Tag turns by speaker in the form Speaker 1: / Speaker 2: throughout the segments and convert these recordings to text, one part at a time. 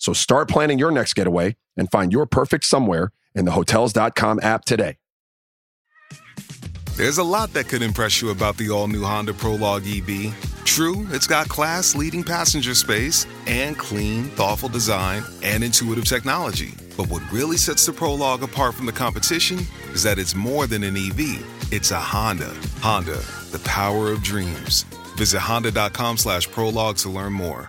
Speaker 1: So start planning your next getaway and find your perfect somewhere in the Hotels.com app today.
Speaker 2: There's a lot that could impress you about the all new Honda Prologue EV. True, it's got class leading passenger space and clean, thoughtful design and intuitive technology. But what really sets the Prologue apart from the competition is that it's more than an EV, it's a Honda. Honda, the power of dreams. Visit honda.com slash prologue to learn more.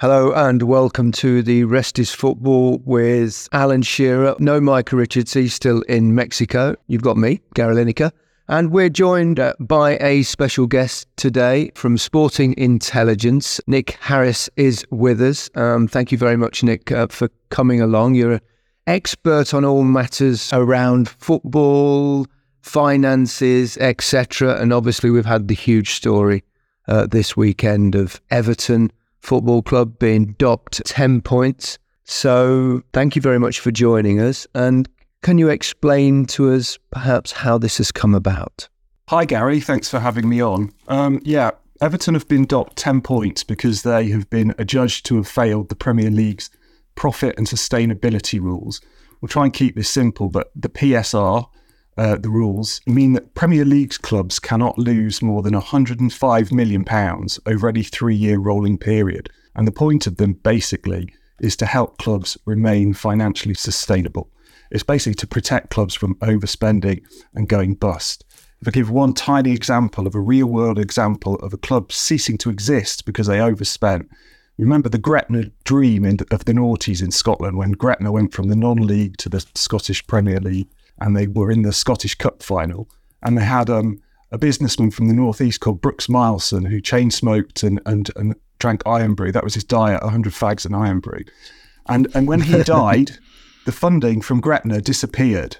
Speaker 3: Hello and welcome to the Rest is Football with Alan Shearer. No Micah Richards, he's still in Mexico. You've got me, Gary Lineker. And we're joined uh, by a special guest today from Sporting Intelligence. Nick Harris is with us. Um, thank you very much, Nick, uh, for coming along. You're an expert on all matters around football, finances, etc. And obviously, we've had the huge story uh, this weekend of Everton Football Club being docked 10 points. So, thank you very much for joining us. And can you explain to us perhaps how this has come about?
Speaker 4: Hi, Gary. Thanks for having me on. Um, yeah, Everton have been docked 10 points because they have been adjudged to have failed the Premier League's profit and sustainability rules. We'll try and keep this simple, but the PSR, uh, the rules, mean that Premier League's clubs cannot lose more than £105 million over any three year rolling period. And the point of them, basically, is to help clubs remain financially sustainable. It's basically to protect clubs from overspending and going bust. If I give one tiny example of a real world example of a club ceasing to exist because they overspent, remember the Gretna dream in, of the noughties in Scotland when Gretna went from the non league to the Scottish Premier League and they were in the Scottish Cup final. And they had um, a businessman from the northeast called Brooks Mileson who chain smoked and, and, and drank Irn-Bru. That was his diet 100 fags and Irn-Bru. And, and when he died, the funding from Gretna disappeared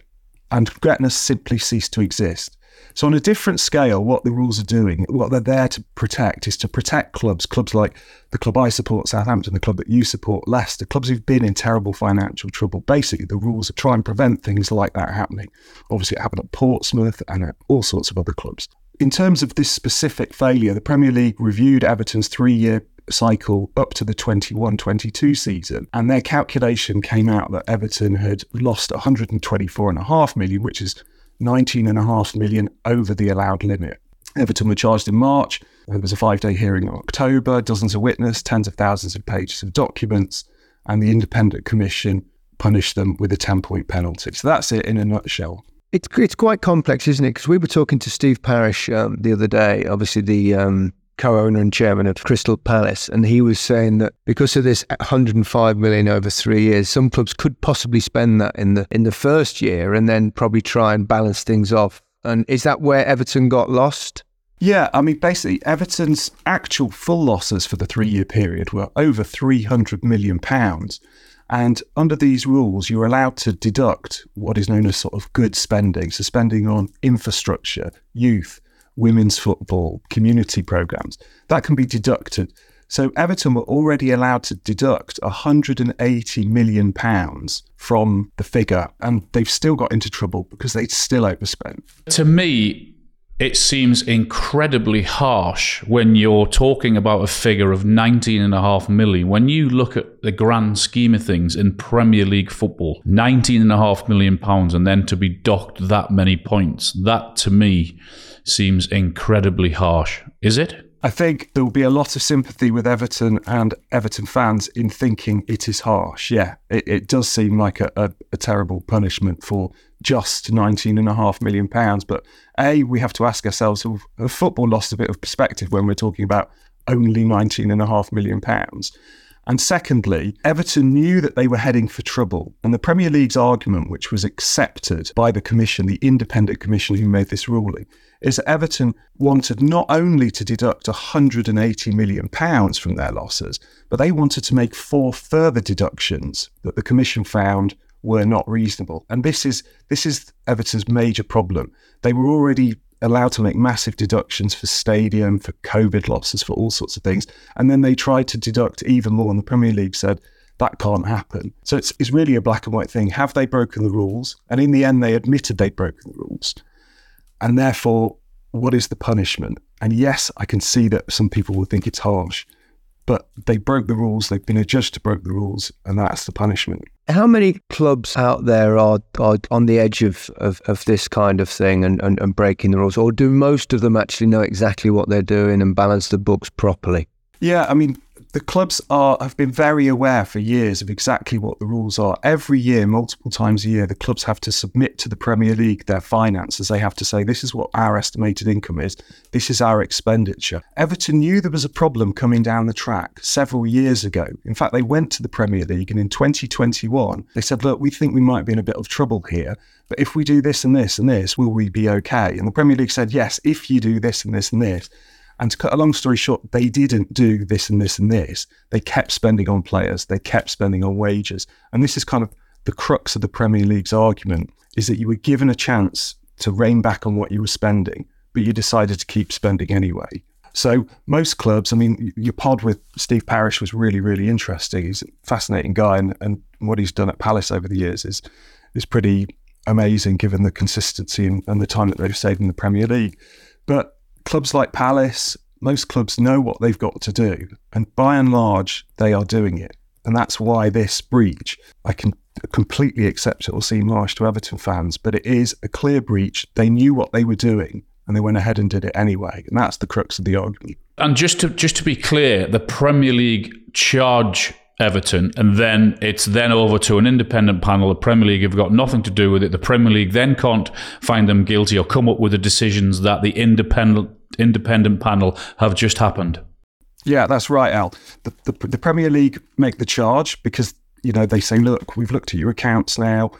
Speaker 4: and Gretna simply ceased to exist. So, on a different scale, what the rules are doing, what they're there to protect is to protect clubs, clubs like the club I support, Southampton, the club that you support, Leicester, clubs who've been in terrible financial trouble. Basically, the rules are try and prevent things like that happening. Obviously, it happened at Portsmouth and at all sorts of other clubs. In terms of this specific failure, the Premier League reviewed Everton's three year cycle up to the 21 22 season. And their calculation came out that Everton had lost 124.5 million, which is 19.5 million over the allowed limit. Everton were charged in March. There was a five day hearing in October, dozens of witnesses, tens of thousands of pages of documents, and the independent commission punished them with a 10 point penalty. So that's it in a nutshell.
Speaker 3: It's, it's quite complex, isn't it? Because we were talking to Steve Parish um, the other day, obviously the um, co-owner and chairman of Crystal Palace, and he was saying that because of this 105 million over three years, some clubs could possibly spend that in the in the first year and then probably try and balance things off. And is that where Everton got lost?
Speaker 4: Yeah, I mean, basically, Everton's actual full losses for the three-year period were over 300 million pounds. And under these rules, you're allowed to deduct what is known as sort of good spending, so spending on infrastructure, youth, women's football, community programs. That can be deducted. So Everton were already allowed to deduct 180 million pounds from the figure, and they've still got into trouble because they'd still overspent.
Speaker 5: To me, it seems incredibly harsh when you're talking about a figure of 19.5 million. When you look at the grand scheme of things in Premier League football, 19.5 million pounds, and then to be docked that many points, that to me seems incredibly harsh. Is it?
Speaker 4: I think there will be a lot of sympathy with Everton and Everton fans in thinking it is harsh. Yeah, it, it does seem like a, a, a terrible punishment for just £19.5 million. But A, we have to ask ourselves have football lost a bit of perspective when we're talking about only £19.5 million? And secondly, Everton knew that they were heading for trouble. And the Premier League's argument, which was accepted by the Commission, the independent commission who made this ruling, is that Everton wanted not only to deduct 180 million pounds from their losses, but they wanted to make four further deductions that the commission found were not reasonable. And this is this is Everton's major problem. They were already allowed to make massive deductions for stadium, for COVID losses, for all sorts of things. And then they tried to deduct even more, and the Premier League said that can't happen. So it's, it's really a black and white thing. Have they broken the rules? And in the end, they admitted they'd broken the rules. And therefore, what is the punishment? And yes, I can see that some people will think it's harsh, but they broke the rules. They've been adjudged to break the rules, and that's the punishment.
Speaker 3: How many clubs out there are, are on the edge of, of, of this kind of thing and, and, and breaking the rules? Or do most of them actually know exactly what they're doing and balance the books properly?
Speaker 4: Yeah, I mean, the clubs are have been very aware for years of exactly what the rules are. Every year, multiple times a year, the clubs have to submit to the Premier League their finances. They have to say, this is what our estimated income is, this is our expenditure. Everton knew there was a problem coming down the track several years ago. In fact, they went to the Premier League and in 2021, they said, look, we think we might be in a bit of trouble here. But if we do this and this and this, will we be okay? And the Premier League said, yes, if you do this and this and this. And to cut a long story short, they didn't do this and this and this. They kept spending on players, they kept spending on wages. And this is kind of the crux of the Premier League's argument is that you were given a chance to rein back on what you were spending, but you decided to keep spending anyway. So most clubs, I mean, your pod with Steve Parish was really, really interesting. He's a fascinating guy, and, and what he's done at Palace over the years is is pretty amazing, given the consistency and, and the time that they've stayed in the Premier League. But clubs like Palace, most clubs know what they've got to do. And by and large, they are doing it. And that's why this breach, I can completely accept it will seem harsh to Everton fans, but it is a clear breach. They knew what they were doing and they went ahead and did it anyway. And that's the crux of the argument.
Speaker 5: And just to just to be clear, the Premier League charge Everton, and then it's then over to an independent panel. The Premier League have got nothing to do with it. The Premier League then can't find them guilty or come up with the decisions that the independent independent panel have just happened.
Speaker 4: Yeah, that's right, Al. The, the, the Premier League make the charge because you know they say, look, we've looked at your accounts now.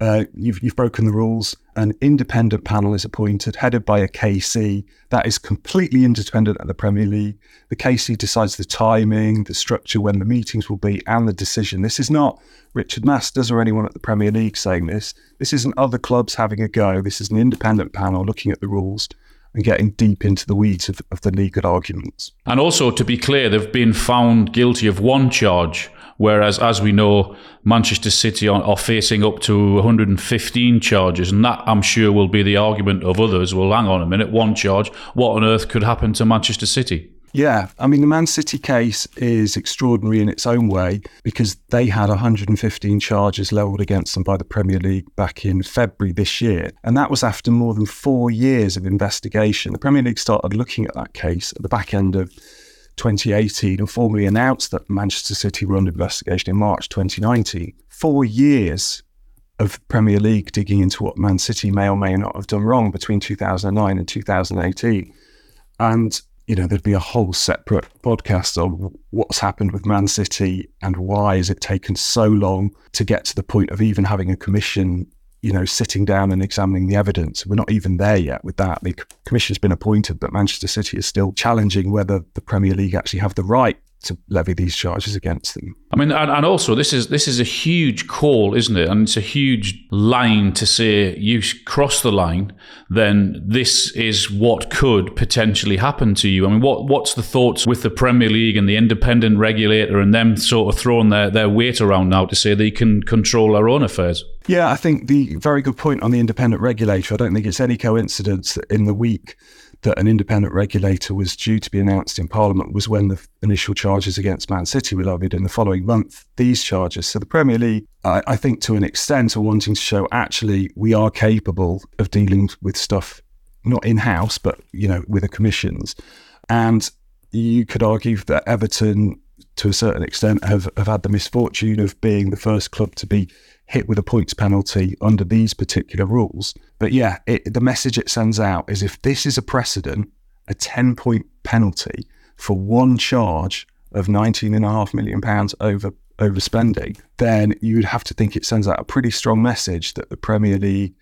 Speaker 4: Uh, you've, you've broken the rules. An independent panel is appointed, headed by a KC. That is completely independent at the Premier League. The KC decides the timing, the structure, when the meetings will be, and the decision. This is not Richard Masters or anyone at the Premier League saying this. This isn't other clubs having a go. This is an independent panel looking at the rules and getting deep into the weeds of, of the legal arguments.
Speaker 5: And also, to be clear, they've been found guilty of one charge Whereas, as we know, Manchester City are, are, facing up to 115 charges, and that I'm sure will be the argument of others. Well, hang on a minute, one charge. What on earth could happen to Manchester City?
Speaker 4: Yeah, I mean, the Man City case is extraordinary in its own way because they had 115 charges levelled against them by the Premier League back in February this year. And that was after more than four years of investigation. The Premier League started looking at that case at the back end of 2018 and formally announced that Manchester City were under investigation in March 2019. Four years of Premier League digging into what Man City may or may not have done wrong between 2009 and 2018. And, you know, there'd be a whole separate podcast on what's happened with Man City and why has it taken so long to get to the point of even having a commission you know, sitting down and examining the evidence. We're not even there yet with that. The commission's been appointed, but Manchester City is still challenging whether the Premier League actually have the right to levy these charges against them.
Speaker 5: I mean, and, and, also this is this is a huge call, isn't it? And it's a huge line to say you cross the line, then this is what could potentially happen to you. I mean, what what's the thoughts with the Premier League and the independent regulator and them sort of throwing their, their weight around now to say they can control our own affairs?
Speaker 4: Yeah, I think the very good point on the independent regulator. I don't think it's any coincidence that in the week that an independent regulator was due to be announced in Parliament was when the initial charges against Man City were levied. In the following month, these charges. So the Premier League, I, I think, to an extent, are wanting to show actually we are capable of dealing with stuff not in house, but you know, with the commissions. And you could argue that Everton, to a certain extent, have, have had the misfortune of being the first club to be hit with a points penalty under these particular rules. But yeah, it, the message it sends out is if this is a precedent, a 10 point penalty for one charge of £19.5 million over overspending, then you would have to think it sends out a pretty strong message that the Premier League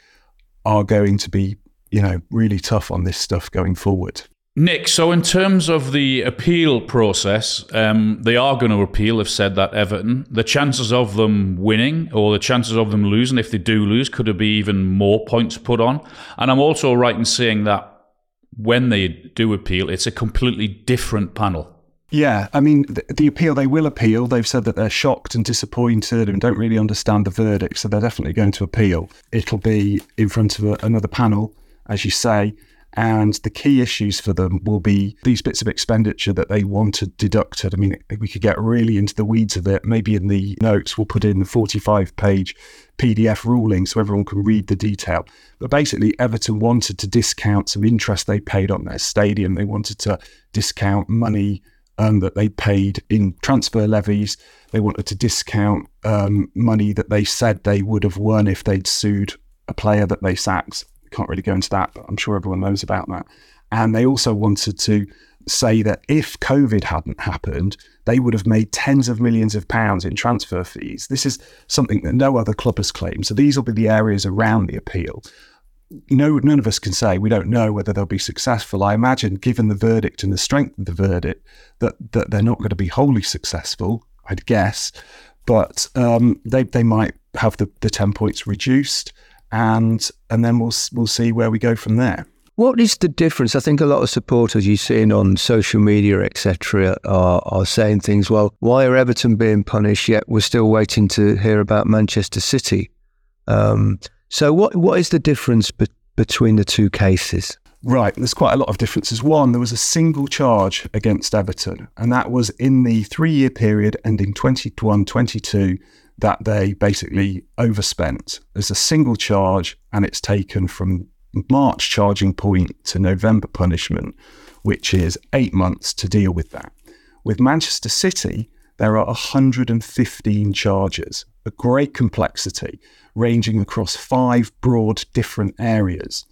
Speaker 4: are going to be, you know, really tough on this stuff going forward.
Speaker 5: Nick, so in terms of the appeal process, um, they are going to appeal, have said that Everton. The chances of them winning or the chances of them losing, if they do lose, could there be even more points put on? And I'm also right in saying that when they do appeal, it's a completely different panel.
Speaker 4: Yeah, I mean, the, the, appeal, they will appeal. They've said that they're shocked and disappointed and don't really understand the verdict, so they're definitely going to appeal. It'll be in front of a, another panel, as you say. And the key issues for them will be these bits of expenditure that they wanted deducted. I mean, we could get really into the weeds of it. Maybe in the notes, we'll put in the 45 page PDF ruling so everyone can read the detail. But basically, Everton wanted to discount some interest they paid on their stadium. They wanted to discount money um, that they paid in transfer levies. They wanted to discount um, money that they said they would have won if they'd sued a player that they sacked can't really go into that, but I'm sure everyone knows about that. And they also wanted to say that if COVID hadn't happened, they would have made tens of millions of pounds in transfer fees. This is something that no other club has claimed. So these will be the areas around the appeal. No, none of us can say. We don't know whether they'll be successful. I imagine, given the verdict and the strength of the verdict, that that they're not going to be wholly successful. I'd guess, but um, they they might have the, the ten points reduced and and then we'll we'll see where we go from there.
Speaker 3: What is the difference? I think a lot of supporters you've seen on social media, etc., are, are saying things. Well, why are Everton being punished yet we're still waiting to hear about Manchester City? Um, so, what what is the difference be- between the two cases?
Speaker 4: Right, there's quite a lot of differences. One, there was a single charge against Everton, and that was in the three year period ending 21 22 that they basically overspent. There's a single charge and it's taken from March charging point to November punishment, which is eight months to deal with that. With Manchester City, there are 115 charges, a great complexity ranging across five broad different areas.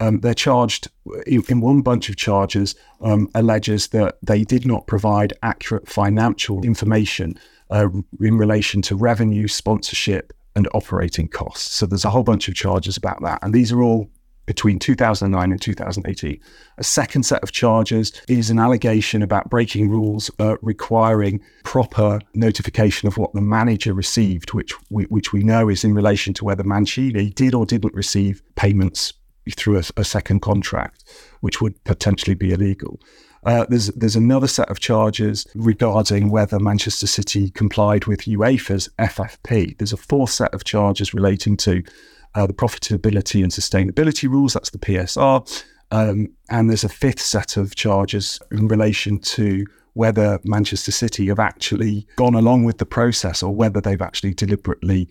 Speaker 4: Um, they're charged in, one bunch of charges, um, alleges that they did not provide accurate financial information uh, in relation to revenue, sponsorship, and operating costs. So there's a whole bunch of charges about that. And these are all between 2009 and 2018. A second set of charges is an allegation about breaking rules uh, requiring proper notification of what the manager received, which we, which we know is in relation to whether Mancini did or didn't receive payments through a, a second contract, which would potentially be illegal. Uh, there's there's another set of charges regarding whether Manchester City complied with UEFA's FFP. There's a fourth set of charges relating to uh, the profitability and sustainability rules. That's the PSR. Um, and there's a fifth set of charges in relation to whether Manchester City have actually gone along with the process or whether they've actually deliberately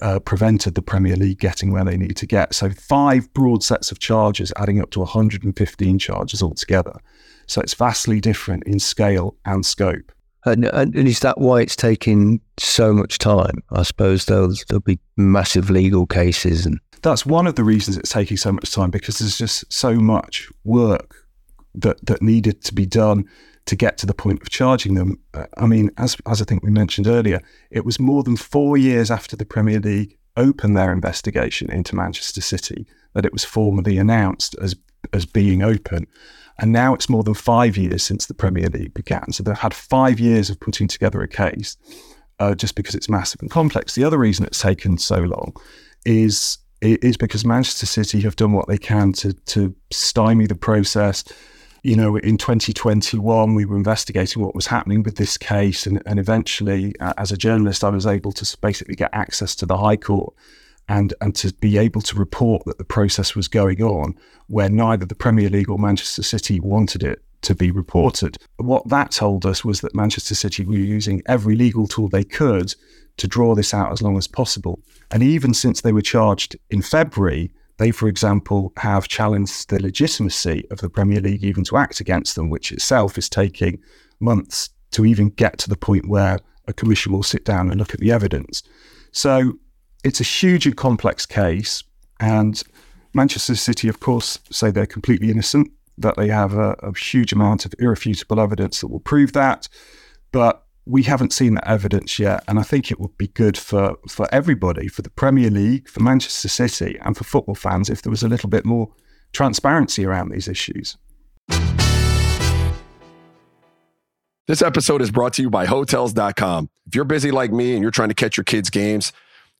Speaker 4: uh, prevented the Premier League getting where they need to get. So, five broad sets of charges adding up to 115 charges altogether. So it's vastly different in scale and scope.
Speaker 3: And, and, is that why it's taking so much time? I suppose there'll, there'll be massive legal cases. and
Speaker 4: That's one of the reasons it's taking so much time because there's just so much work that, that needed to be done to get to the point of charging them. I mean, as, as I think we mentioned earlier, it was more than four years after the Premier League opened their investigation into Manchester City that it was formally announced as, as being open. And now it's more than five years since the Premier League began. So they've had five years of putting together a case uh, just because it's massive and complex. The other reason it's taken so long is is because Manchester City have done what they can to to stymie the process. You know, in 2021, we were investigating what was happening with this case, and, and eventually, uh, as a journalist, I was able to basically get access to the High Court and and to be able to report that the process was going on where neither the Premier League or Manchester City wanted it to be reported. What that told us was that Manchester City were using every legal tool they could to draw this out as long as possible. And even since they were charged in February, they, for example, have challenged the legitimacy of the Premier League even to act against them, which itself is taking months to even get to the point where a commission will sit down and look at the evidence. So it's a huge and complex case. And Manchester City, of course, say they're completely innocent, that they have a, a huge amount of irrefutable evidence that will prove that. But we haven't seen that evidence yet. And I think it would be good for, for everybody, for the Premier League, for Manchester City, and for football fans if there was a little bit more transparency around these issues.
Speaker 1: This episode is brought to you by Hotels.com. If you're busy like me and you're trying to catch your kids' games,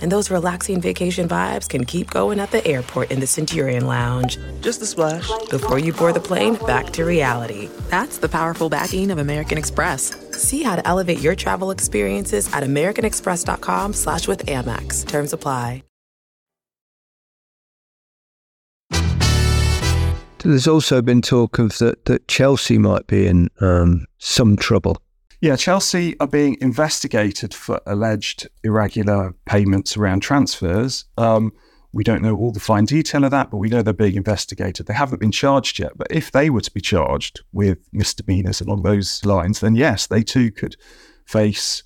Speaker 6: and those relaxing vacation vibes can keep going at the airport in the Centurion Lounge.
Speaker 7: Just a splash.
Speaker 6: Before you board the plane, back to reality. That's the powerful backing of American Express. See how to elevate your travel experiences at americanexpress.com slash with Amex. Terms apply.
Speaker 3: There's also been talk of that, that Chelsea might be in um, some trouble.
Speaker 4: Yeah, Chelsea are being investigated for alleged irregular payments around transfers. Um, we don't know all the fine detail of that, but we know they're being investigated. They haven't been charged yet. But if they were to be charged with misdemeanors along those lines, then yes, they too could face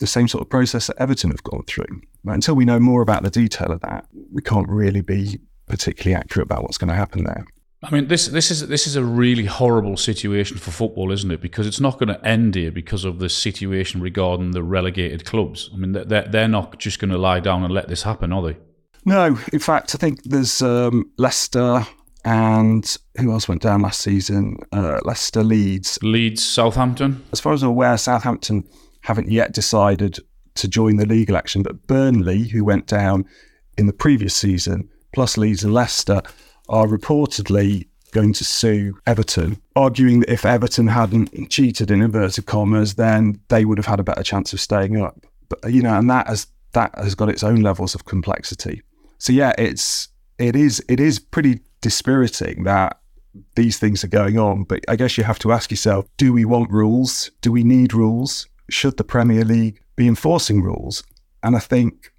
Speaker 4: the same sort of process that Everton have gone through. But until we know more about the detail of that, we can't really be particularly accurate about what's going to happen there.
Speaker 5: I mean, this this is this is a really horrible situation for football, isn't it? Because it's not going to end here because of the situation regarding the relegated clubs. I mean, they're they're not just going to lie down and let this happen, are they?
Speaker 4: No, in fact, I think there's um, Leicester and who else went down last season? Uh, Leicester, Leeds,
Speaker 5: Leeds, Southampton.
Speaker 4: As far as I'm aware, Southampton haven't yet decided to join the league action, but Burnley, who went down in the previous season, plus Leeds and Leicester are reportedly going to sue Everton, arguing that if Everton hadn't cheated in inverted commas, then they would have had a better chance of staying up. But you know, and that has that has got its own levels of complexity. So yeah, it's it is it is pretty dispiriting that these things are going on. But I guess you have to ask yourself: Do we want rules? Do we need rules? Should the Premier League be enforcing rules? And I think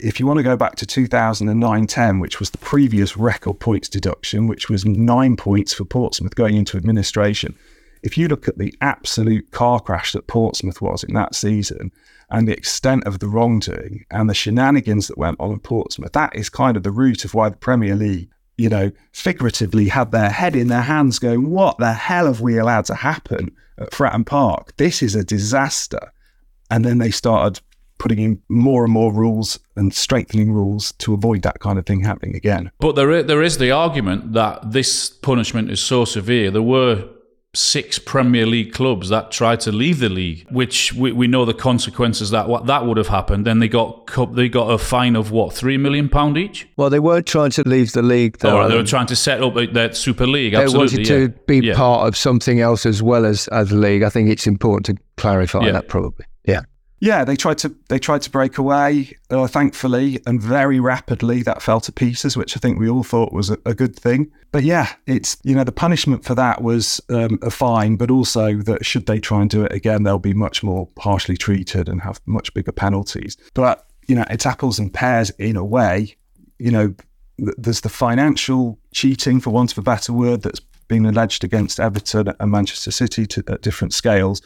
Speaker 4: if you want to go back to 2009 10, which was the previous record points deduction, which was nine points for Portsmouth going into administration, if you look at the absolute car crash that Portsmouth was in that season and the extent of the wrongdoing and the shenanigans that went on in Portsmouth, that is kind of the root of why the Premier League, you know, figuratively had their head in their hands going, What the hell have we allowed to happen at Fratton Park? This is a disaster. And then they started putting in more and more rules and strengthening rules to avoid that kind of thing happening again.
Speaker 5: But there is, there is the argument that this punishment is so severe. There were six Premier League clubs that tried to leave the league, which we, we know the consequences that what that would have happened. Then they got they got a fine of what three million pound each.
Speaker 3: Well, they weren't trying to leave the league. Though.
Speaker 5: Oh, they were trying to set up their Super League.
Speaker 3: They
Speaker 5: Absolutely,
Speaker 3: wanted to
Speaker 5: yeah.
Speaker 3: be
Speaker 5: yeah.
Speaker 3: part of something else as well as as the league. I think it's important to clarify
Speaker 5: Yeah.
Speaker 3: that probably. Yeah.
Speaker 4: They tried to they tried to break away. Uh, thankfully, and very rapidly, that fell to pieces, which I think we all thought was a, a good thing. But yeah, it's you know the punishment for that was um, a fine, but also that should they try and do it again, they'll be much more harshly treated and have much bigger penalties. But you know, it's apples and pears in a way. You know, there's the financial cheating, for want of a better word, that's been alleged against Everton and Manchester City to, at different scales.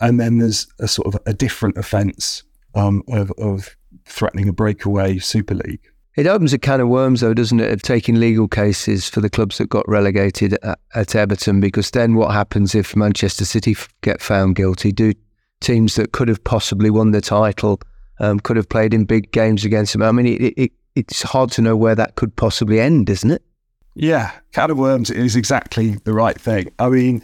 Speaker 4: And then there's a sort of a different offence um, of, of threatening a breakaway Super League.
Speaker 3: It opens a can of worms, though, doesn't it, of taking legal cases for the clubs that got relegated at, at Everton? Because then what happens if Manchester City get found guilty? Do teams that could have possibly won the title, um, could have played in big games against them? I mean, it, it, it's hard to know where that could possibly end, isn't it?
Speaker 4: Yeah, can of worms is exactly the right thing. I mean,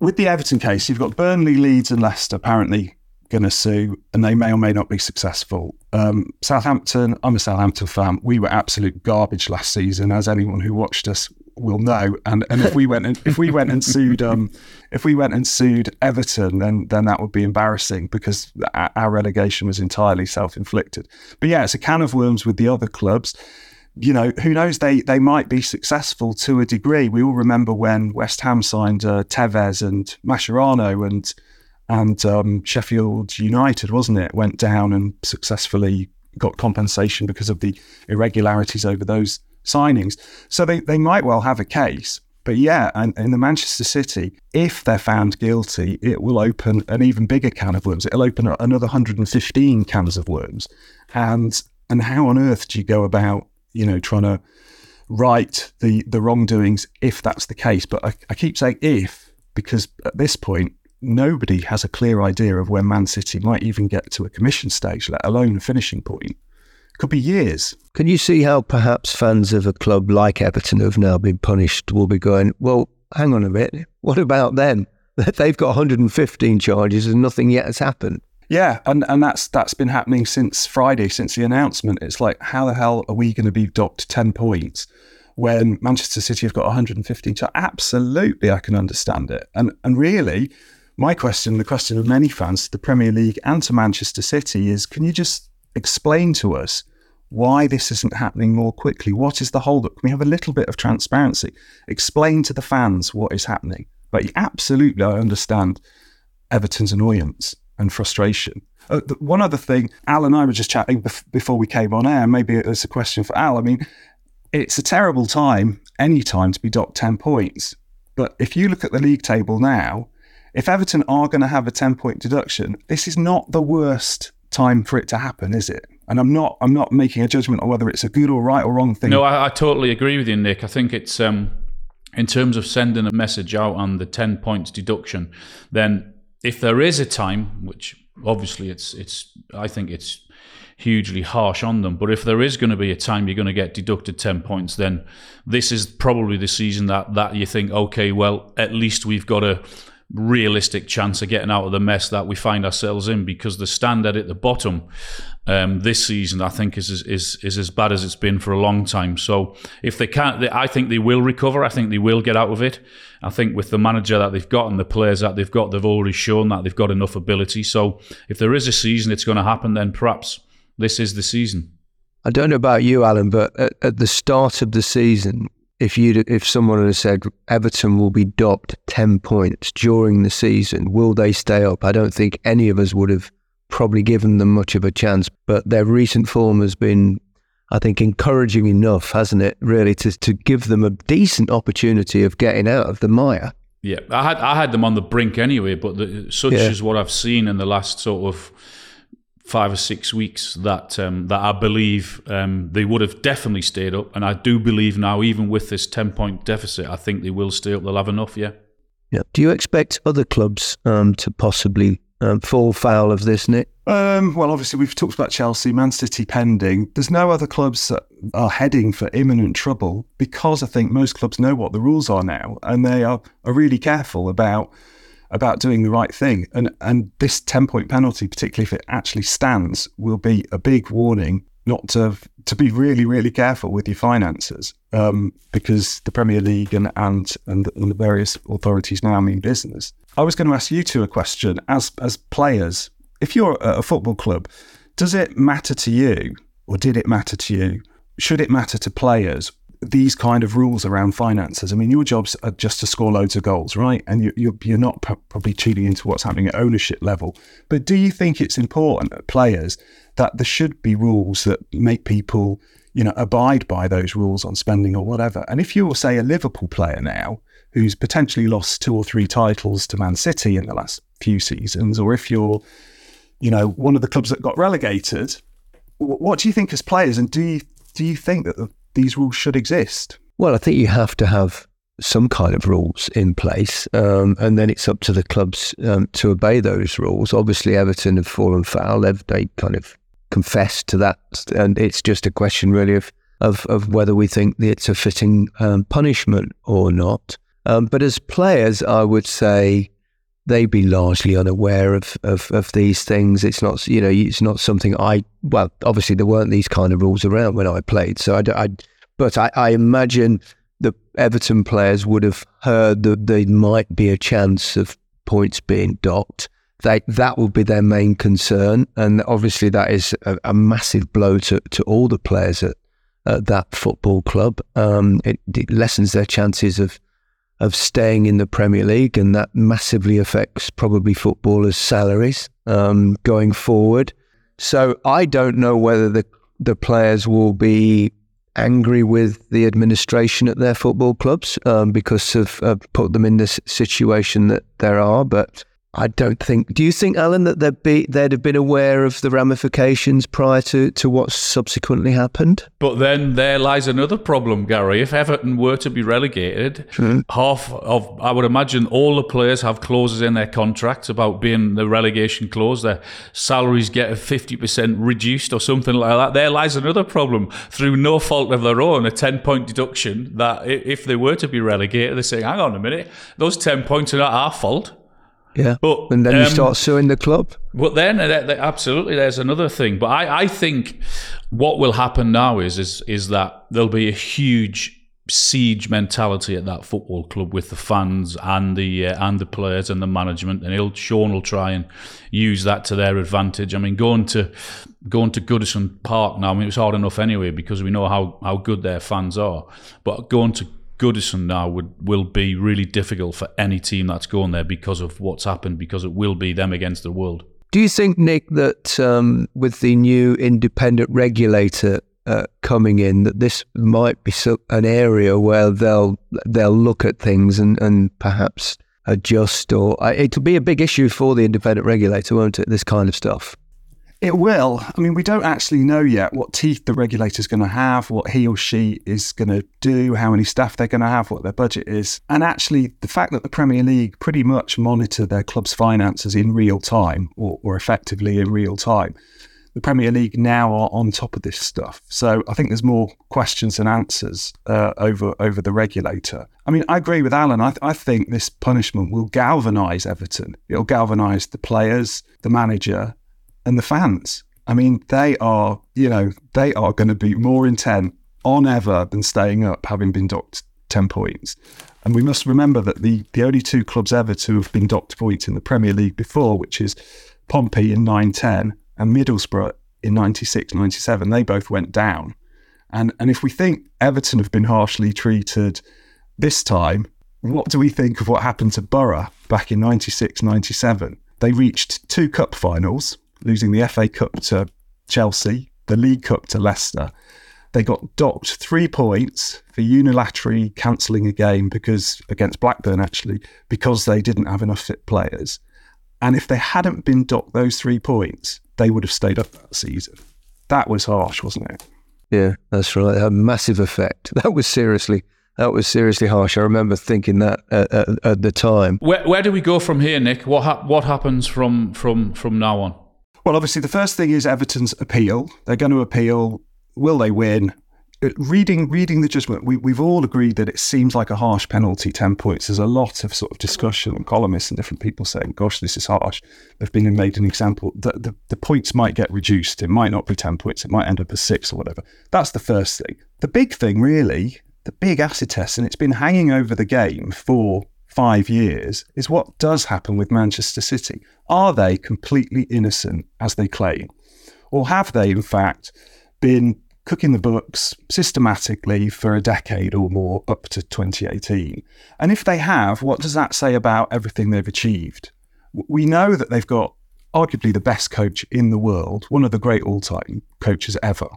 Speaker 4: with the Everton case, you've got Burnley, Leeds, and Leicester apparently going to sue, and they may or may not be successful. Um, Southampton, I'm a Southampton fan. We were absolute garbage last season, as anyone who watched us will know. And and if we went and if we went and sued um if we went and sued Everton, then then that would be embarrassing because our relegation was entirely self inflicted. But yeah, it's a can of worms with the other clubs. You know, who knows? They they might be successful to a degree. We all remember when West Ham signed uh, Tevez and Mascherano and and um, Sheffield United, wasn't it, went down and successfully got compensation because of the irregularities over those signings. So they, they might well have a case. But yeah, and in the Manchester City, if they're found guilty, it will open an even bigger can of worms. It'll open another 115 cans of worms. And and how on earth do you go about, you know, trying to right the the wrongdoings if that's the case? But I, I keep saying if because at this point nobody has a clear idea of when Man City might even get to a commission stage, let alone a finishing point. Could be years.
Speaker 3: Can you see how perhaps fans of a club like Everton who've now been punished will be going, well, hang on a bit, what about them? They've got 115 charges and nothing yet has happened.
Speaker 4: Yeah, and, and that's that's been happening since Friday, since the announcement. It's like, how the hell are we going to be docked 10 points when Manchester City have got 115? So absolutely, I can understand it. And and really, my question, the question of many fans to the Premier League and to Manchester City is can you just explain to us why this isn't happening more quickly? What is the holdup? Can we have a little bit of transparency? Explain to the fans what is happening. But absolutely, I understand Everton's annoyance and frustration. Uh, the, one other thing, Al and I were just chatting bef- before we came on air. Maybe it's a question for Al. I mean, it's a terrible time, any time, to be docked 10 points. But if you look at the league table now, if Everton are going to have a 10 point deduction, this is not the worst time for it to happen, is it? And I'm not I'm not making a judgment on whether it's a good or right or wrong thing.
Speaker 5: No, I, I totally agree with you, Nick. I think it's um, in terms of sending a message out on the 10 points deduction, then if there is a time, which obviously it's it's I think it's hugely harsh on them. But if there is going to be a time you're going to get deducted 10 points, then this is probably the season that, that you think, okay, well, at least we've got a, realistic chance of getting out of the mess that we find ourselves in because the standard at the bottom um, this season I think is, is is as bad as it's been for a long time. So if they can't, they, I think they will recover. I think they will get out of it. I think with the manager that they've got and the players that they've got, they've already shown that they've got enough ability. So if there is a season it's going to happen, then perhaps this is the season.
Speaker 3: I don't know about you, Alan, but at, at the start of the season, if you if someone had said Everton will be docked ten points during the season, will they stay up? I don't think any of us would have probably given them much of a chance. But their recent form has been, I think, encouraging enough, hasn't it? Really, to to give them a decent opportunity of getting out of the mire.
Speaker 5: Yeah, I had I had them on the brink anyway, but the, such yeah. is what I've seen in the last sort of five or six weeks that um, that I believe um, they would have definitely stayed up, and I do believe now, even with this ten point deficit, I think they will stay up. They'll have enough, yeah.
Speaker 3: Yeah. Do you expect other clubs um, to possibly um, fall foul of this, Nick?
Speaker 4: Um, well, obviously we've talked about Chelsea, Man City pending. There's no other clubs that are heading for imminent trouble because I think most clubs know what the rules are now, and they are, are really careful about about doing the right thing. And and this ten point penalty, particularly if it actually stands, will be a big warning not to to be really really careful with your finances um, because the Premier League and and and the, various authorities now mean business. I was going to ask you two a question as as players. If you're a football club, does it matter to you, or did it matter to you? Should it matter to players these kind of rules around finances. I mean, your job's are just to score loads of goals, right? And you, you're, you're not probably tuning into what's happening at ownership level. But do you think it's important at players that there should be rules that make people, you know, abide by those rules on spending or whatever? And if you're, say, a Liverpool player now who's potentially lost two or three titles to Man City in the last few seasons, or if you're, you know, one of the clubs that got relegated, what do you think as players? And do you do you think that the, these rules should exist?
Speaker 3: Well, I think you have to have some kind of rules in place, um, and then it's up to the clubs um, to obey those rules. Obviously, Everton have fallen foul; They've, they kind of confessed to that, and it's just a question really of of, of whether we think it's a fitting um, punishment or not. Um, but as players, I would say they'd be largely unaware of, of, of these things. It's not, you know, it's not something I, well, obviously there weren't these kind of rules around when I played. So I, I but I, I imagine the Everton players would have heard that there might be a chance of points being docked. They, that would be their main concern. And obviously, that is a, a massive blow to, to all the players at, at that football club. Um, it, it, lessens their chances of of staying in the Premier League, and that massively affects probably footballers' salaries um, going forward. So I don't know whether the the players will be angry with the administration at their football clubs um, because of, of put them in this situation that there are. But I don't think. Do you think, Alan, that they'd be they'd have been aware of the ramifications prior to to what subsequently happened?
Speaker 5: But then there lies another problem, Gary. If Everton were to be relegated, mm-hmm. half of I would imagine all the players have clauses in their contracts about being the relegation clause. Their salaries get fifty percent reduced or something like that. There lies another problem through no fault of their own, a ten point deduction. That if they were to be relegated, they're saying, "Hang on a minute, those ten points are not our fault."
Speaker 3: Yeah. But, and then um, you start suing the club.
Speaker 5: But then, uh, absolutely, there's another thing. But I, I think what will happen now is, is, is that there'll be a huge siege mentality at that football club with the fans and the uh, and the players and the management and he'll Sean will try and use that to their advantage. I mean going to going to Goodison Park now I mean it was hard enough anyway because we know how how good their fans are but going to Goodison now would will be really difficult for any team that's going there because of what's happened, because it will be them against the world.
Speaker 3: Do you think, Nick, that um, with the new independent regulator uh, coming in, that this might be so, an area where they'll they'll look at things and, and perhaps adjust, or uh, it'll be a big issue for the independent regulator, won't it? This kind of stuff.
Speaker 4: It will. I mean, we don't actually know yet what teeth the regulator is going to have, what he or she is going to do, how many staff they're going to have, what their budget is. And actually, the fact that the Premier League pretty much monitor their club's finances in real time, or, or effectively in real time, the Premier League now are on top of this stuff. So I think there's more questions than answers uh, over over the regulator. I mean, I agree with Alan. I, th- I think this punishment will galvanise Everton. It'll galvanise the players, the manager, and the fans. I mean, they are, you know, they are going to be more intent on ever than staying up, having been docked 10 points. And we must remember that the, the only two clubs ever to have been docked points in the Premier League before, which is Pompey in 910 and Middlesbrough in 96 97, they both went down. And, and if we think Everton have been harshly treated this time, what do we think of what happened to Boro back in 96 97? They reached two cup finals, losing the FA Cup to Chelsea, the League Cup to Leicester. They got docked three points for unilaterally cancelling a game because against Blackburn actually because they didn't have enough fit players. And if they hadn't been docked those three points, they would have stayed up that season. That was harsh, wasn't it?
Speaker 3: Yeah, that's right. A massive effect. That was seriously that was seriously harsh. I remember thinking that at, at, at the time.
Speaker 5: Where, where do we go from here, Nick? What ha- what happens from from from now on?
Speaker 4: Well, obviously, the first thing is Everton's appeal. They're going to appeal. Will they win? Uh, reading reading the judgment, we, we've all agreed that it seems like a harsh penalty, 10 points. There's a lot of sort of discussion and columnists and different people saying, gosh, this is harsh. They've been made an example. The, the, the points might get reduced. It might not be 10 points. It might end up as six or whatever. That's the first thing. The big thing, really, the big acid test, and it's been hanging over the game for five years is what does happen with Manchester City. Are they completely innocent as they claim? Or have they, in fact, been cooking the books systematically for a decade or more up to 2018? And if they have, what does that say about everything they've achieved? We know that they've got arguably the best coach in the world, one of the great all time coaches ever.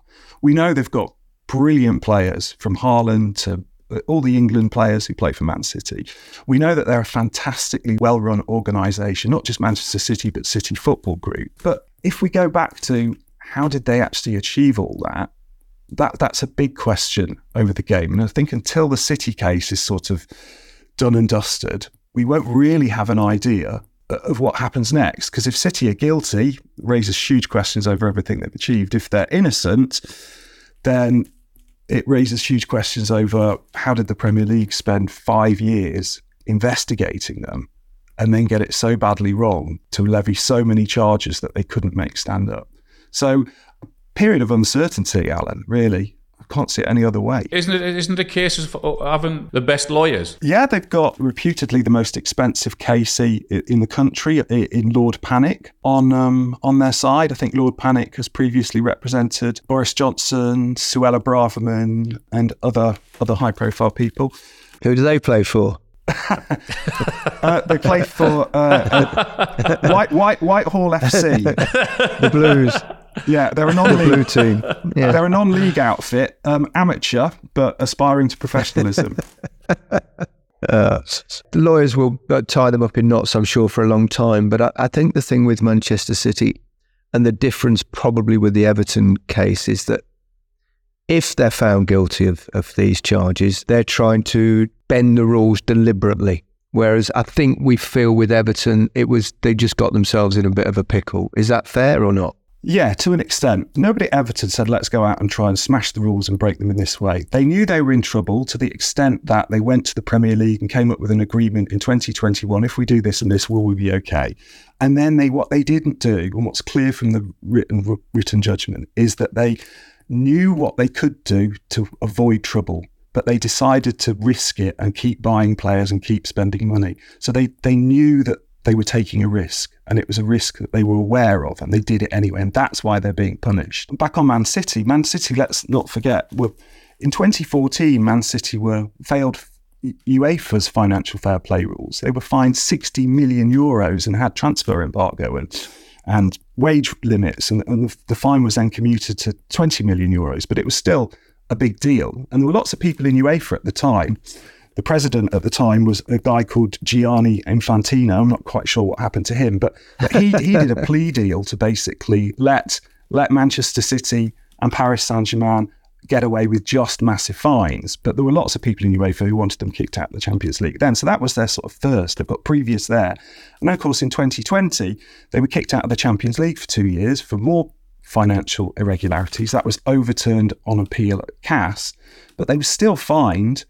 Speaker 4: We know they've got brilliant players from Haaland to all the England players who play for Man City. We know that they're a fantastically well run organisation, not just Manchester City, but City Football Group. But if we go back to how did they actually achieve all that, that that's a big question over the game. And I think until the City case is sort of done and dusted, we won't really have an idea of what happens next. Because if City are guilty, raises huge questions over everything they've achieved. If they're innocent, then it raises huge questions over how did the Premier League spend five years investigating them and then get it so badly wrong to levy so many charges that they couldn't make stand up. So, period of uncertainty, Alan, really. I can't see it any other way.
Speaker 5: Isn't it? Isn't it a case of having the best lawyers?
Speaker 4: Yeah, they've got reputedly the most expensive KC in the country in Lord Pannick on um, on their side. I think Lord Pannick has previously represented Boris Johnson, Suella Braverman, and other other high profile people.
Speaker 3: Who do they play for?
Speaker 4: uh, they play for uh, White White Whitehall FC,
Speaker 3: the Blues.
Speaker 4: Yeah, they're a non-league
Speaker 3: blue team. Yeah.
Speaker 4: They're a non-league outfit, um, amateur but aspiring to professionalism.
Speaker 3: Uh, the lawyers will uh, tie them up in knots, I'm sure, for a long time. But I, I, think the thing with Manchester City and the difference probably with the Everton case is that if they're found guilty of, of these charges, they're trying to bend the rules deliberately. Whereas I think we feel with Everton, it was they just got themselves in a bit of a pickle. Is that fair or not?
Speaker 4: Yeah, to an extent. Nobody at Everton said, let's go out and try and smash the rules and break them in this way. They knew they were in trouble to the extent that they went to the Premier League and came up with an agreement in 2021 if we do this and this, will we be okay? And then they what they didn't do, and what's clear from the written, written judgment, is that they knew what they could do to avoid trouble but they decided to risk it and keep buying players and keep spending money. So they, they knew that they were taking a risk and it was a risk that they were aware of and they did it anyway. And that's why they're being punished. Back on Man City, Man City, let's not forget, were, in 2014, Man City were failed UEFA's financial fair play rules. They were fined 60 million euros and had transfer embargo and and wage limits, and, and the, the fine was then commuted to 20 million euros. But it was still a big deal, and there were lots of people in UEFA at the time the president at the time was a guy called Gianni Infantino. I'm not quite sure what happened to him, but, but he, he did a plea deal to basically let let Manchester City and Paris Saint Germain get away with just massive fines. But there were lots of people in UEFA who wanted them kicked out of the Champions League then. So that was their sort of first. They've got previous there. And of course, in 2020, they were kicked out of the Champions League for two years for more financial irregularities. That was overturned on appeal at CAS, but they were still fined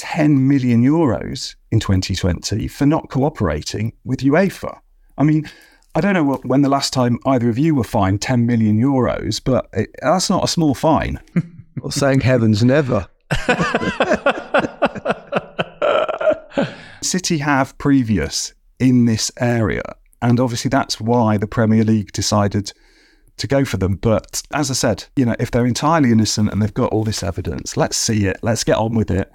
Speaker 4: 10 million euros in 2020 for not cooperating with UEFA. I mean, I don't know what, when the last time either of you were fined 10 million euros, but it, that's not a small fine.
Speaker 3: well, thank heavens, never.
Speaker 4: City have previous in this area, and obviously that's why the Premier League decided to go for them. But as I said, you know, if they're entirely innocent and they've got all this evidence, let's see it, let's get on with it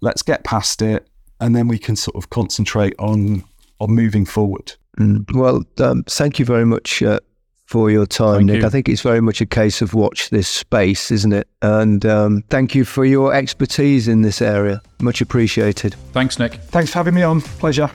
Speaker 4: let's get past it, and then we can sort of concentrate on on moving forward.
Speaker 3: Mm. Well, um, thank you very much uh, for your time,
Speaker 5: thank
Speaker 3: Nick.
Speaker 5: You.
Speaker 3: I think it's very much a case of watch this space, isn't it? And um, thank you for your expertise in this area. Much appreciated.
Speaker 5: Thanks, Nick.
Speaker 4: Thanks for having me on. Pleasure.